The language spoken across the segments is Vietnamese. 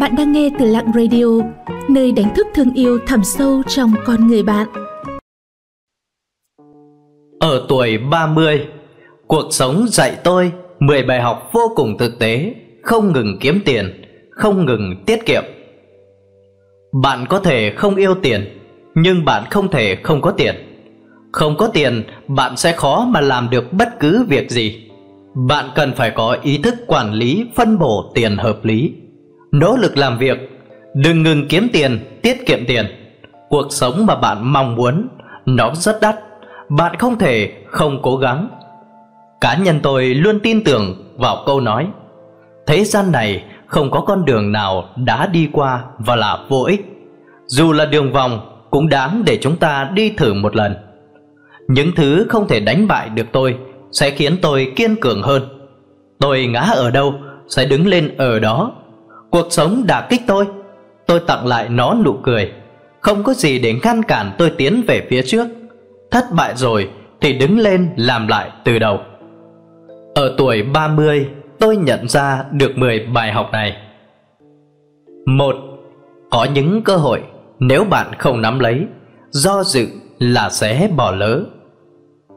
Bạn đang nghe từ Lặng Radio, nơi đánh thức thương yêu thẳm sâu trong con người bạn. Ở tuổi 30, cuộc sống dạy tôi 10 bài học vô cùng thực tế, không ngừng kiếm tiền, không ngừng tiết kiệm. Bạn có thể không yêu tiền, nhưng bạn không thể không có tiền. Không có tiền, bạn sẽ khó mà làm được bất cứ việc gì. Bạn cần phải có ý thức quản lý phân bổ tiền hợp lý Nỗ lực làm việc Đừng ngừng kiếm tiền, tiết kiệm tiền. Cuộc sống mà bạn mong muốn Nó rất đắt. Bạn không thể không cố gắng. Cá nhân tôi luôn tin tưởng vào câu nói Thế gian này không có con đường nào đã đi qua và là vô ích. Dù là đường vòng cũng đáng để chúng ta đi thử một lần. Những thứ không thể đánh bại được tôi Sẽ khiến tôi kiên cường hơn. Tôi ngã ở đâu Sẽ đứng lên ở đó Cuộc sống đã kích tôi. Tôi tặng lại nó nụ cười. Không có gì để ngăn cản tôi tiến về phía trước. Thất bại rồi Thì đứng lên làm lại từ đầu. Ở tuổi 30 Tôi nhận ra được 10 bài học này. Một, Có những cơ hội Nếu bạn không nắm lấy, Do dự là sẽ bỏ lỡ.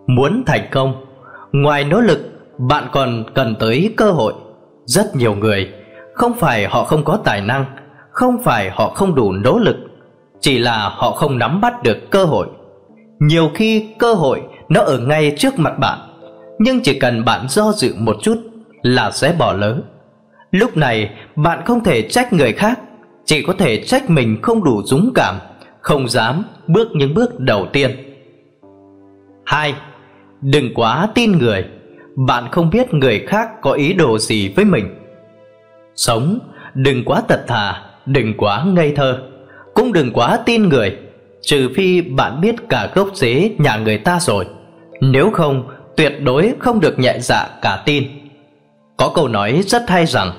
Muốn thành công, Ngoài nỗ lực, bạn còn cần tới cơ hội. Rất nhiều người không phải họ không có tài năng, không phải họ không đủ nỗ lực, chỉ là họ không nắm bắt được cơ hội. Nhiều khi cơ hội nó ở ngay trước mặt bạn, nhưng chỉ cần bạn do dự một chút là sẽ bỏ lỡ. Lúc này, bạn không thể trách người khác, chỉ có thể trách mình không đủ dũng cảm, không dám bước những bước đầu tiên. Hai, đừng quá tin người. Bạn không biết người khác có ý đồ gì với mình sống, đừng quá tật thà, đừng quá ngây thơ. Cũng đừng quá tin người, trừ phi bạn biết cả gốc rễ nhà người ta rồi. Nếu không, tuyệt đối không được nhẹ dạ cả tin. Có câu nói rất hay rằng,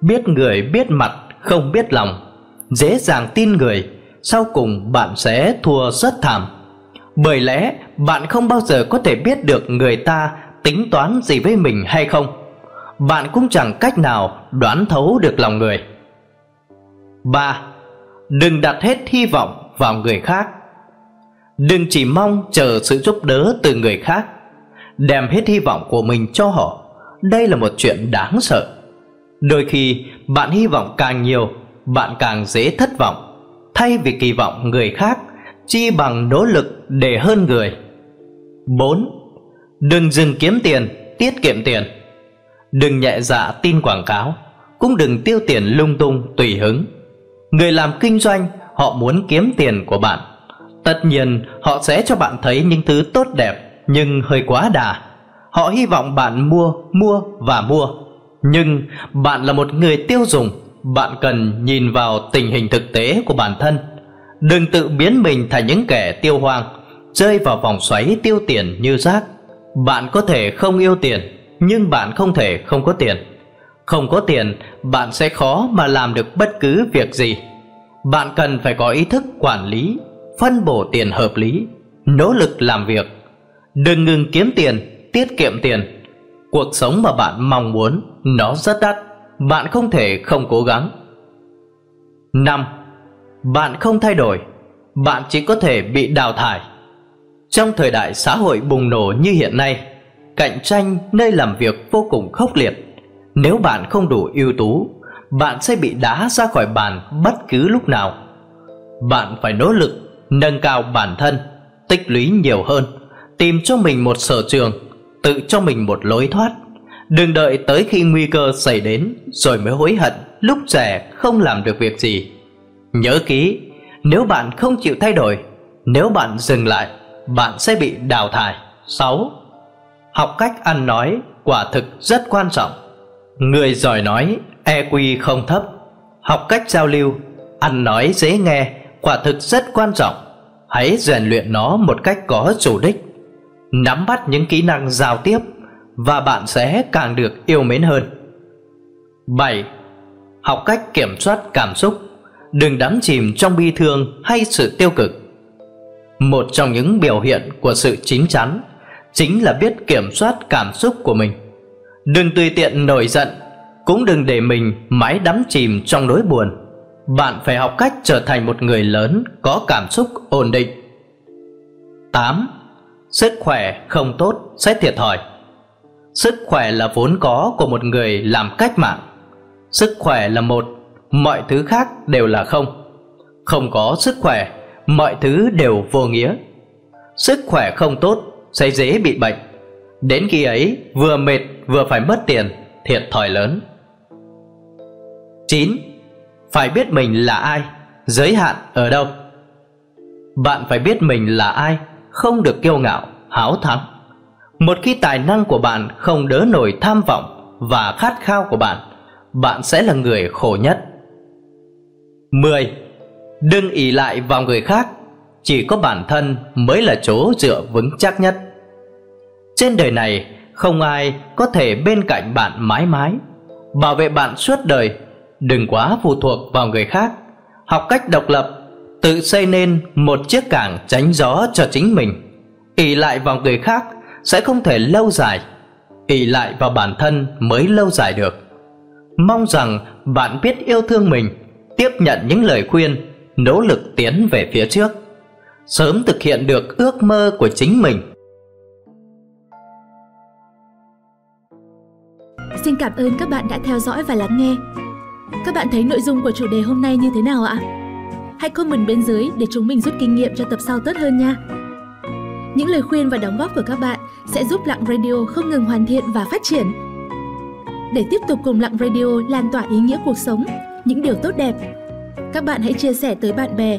biết người biết mặt, không biết lòng. Dễ dàng tin người, sau cùng bạn sẽ thua rất thảm. Bởi lẽ, bạn không bao giờ có thể biết được người ta tính toán gì với mình hay không bạn cũng chẳng cách nào đoán thấu được lòng người. Ba đừng đặt hết hy vọng vào người khác. Đừng chỉ mong chờ sự giúp đỡ từ người khác. Đem hết hy vọng của mình cho họ. Đây là một chuyện đáng sợ. Đôi khi bạn hy vọng càng nhiều bạn càng dễ thất vọng. Thay vì kỳ vọng người khác chi bằng nỗ lực để hơn người. 4. Đừng dừng kiếm tiền, tiết kiệm tiền. Đừng nhẹ dạ tin quảng cáo Cũng đừng tiêu tiền lung tung tùy hứng. Người làm kinh doanh Họ muốn kiếm tiền của bạn. Tất nhiên họ sẽ cho bạn thấy những thứ tốt đẹp Nhưng hơi quá đà. Họ hy vọng bạn mua, mua và mua. Nhưng bạn là một người tiêu dùng Bạn cần nhìn vào tình hình thực tế của bản thân. Đừng tự biến mình thành những kẻ tiêu hoang Rơi vào vòng xoáy tiêu tiền như rác. Bạn có thể không yêu tiền nhưng bạn không thể không có tiền. Không có tiền, Bạn sẽ khó mà làm được bất cứ việc gì. Bạn cần phải có ý thức quản lý, Phân bổ tiền hợp lý, Nỗ lực làm việc. Đừng ngừng kiếm tiền, Tiết kiệm tiền. Cuộc sống mà bạn mong muốn, Nó rất đắt. Bạn không thể không cố gắng. 5. Bạn không thay đổi. Bạn chỉ có thể bị đào thải. Trong thời đại xã hội bùng nổ như hiện nay Cạnh tranh nơi làm việc vô cùng khốc liệt. Nếu bạn không đủ ưu tú, Bạn sẽ bị đá ra khỏi bàn bất cứ lúc nào. Bạn phải nỗ lực Nâng cao bản thân, Tích lũy nhiều hơn, Tìm cho mình một sở trường, Tự cho mình một lối thoát. Đừng đợi tới khi nguy cơ xảy đến Rồi mới hối hận Lúc trẻ không làm được việc gì. Nhớ kỹ, Nếu bạn không chịu thay đổi, Nếu bạn dừng lại, Bạn sẽ bị đào thải. 6. Học cách ăn nói quả thực rất quan trọng. Người giỏi nói EQ không thấp. Học cách giao lưu, Ăn nói dễ nghe, Quả thực rất quan trọng. Hãy rèn luyện nó một cách có chủ đích. Nắm bắt những kỹ năng giao tiếp Và bạn sẽ càng được yêu mến hơn. 7. Học cách kiểm soát cảm xúc. Đừng đắm chìm trong bi thương hay sự tiêu cực. Một trong những biểu hiện của sự chín chắn chính là biết kiểm soát cảm xúc của mình. Đừng tùy tiện nổi giận cũng đừng để mình mãi đắm chìm trong nỗi buồn. Bạn phải học cách trở thành một người lớn có cảm xúc ổn định. 8. Sức khỏe không tốt sẽ thiệt thòi. Sức khỏe là vốn có của một người làm cách mạng. Sức khỏe là một, mọi thứ khác đều là không. Không có sức khỏe, mọi thứ đều vô nghĩa. Sức khỏe không tốt sẽ dễ bị bệnh Đến khi ấy vừa mệt vừa phải mất tiền Thiệt thòi lớn 9. Phải biết mình là ai Giới hạn ở đâu Bạn phải biết mình là ai Không được kiêu ngạo, háo thắng Một khi tài năng của bạn không đỡ nổi tham vọng Và khát khao của bạn Bạn sẽ là người khổ nhất 10. Đừng ỷ lại vào người khác chỉ có bản thân mới là chỗ dựa vững chắc nhất. Trên đời này, không ai có thể bên cạnh bạn mãi mãi. Bảo vệ bạn suốt đời, Đừng quá phụ thuộc vào người khác. Học cách độc lập, Tự xây nên một chiếc cảng tránh gió cho chính mình. Ỷ lại vào người khác sẽ không thể lâu dài, ỷ lại vào bản thân mới lâu dài được. Mong rằng bạn biết yêu thương mình, tiếp nhận những lời khuyên, nỗ lực tiến về phía trước sớm thực hiện được ước mơ của chính mình. Xin cảm ơn các bạn đã theo dõi và lắng nghe. Các bạn thấy nội dung của chủ đề hôm nay như thế nào ạ? Hãy comment bên dưới để chúng mình rút kinh nghiệm cho tập sau tốt hơn nha. Những lời khuyên và đóng góp của các bạn sẽ giúp Lặng Radio không ngừng hoàn thiện và phát triển. Để tiếp tục cùng Lặng Radio lan tỏa ý nghĩa cuộc sống, những điều tốt đẹp, các bạn hãy chia sẻ tới bạn bè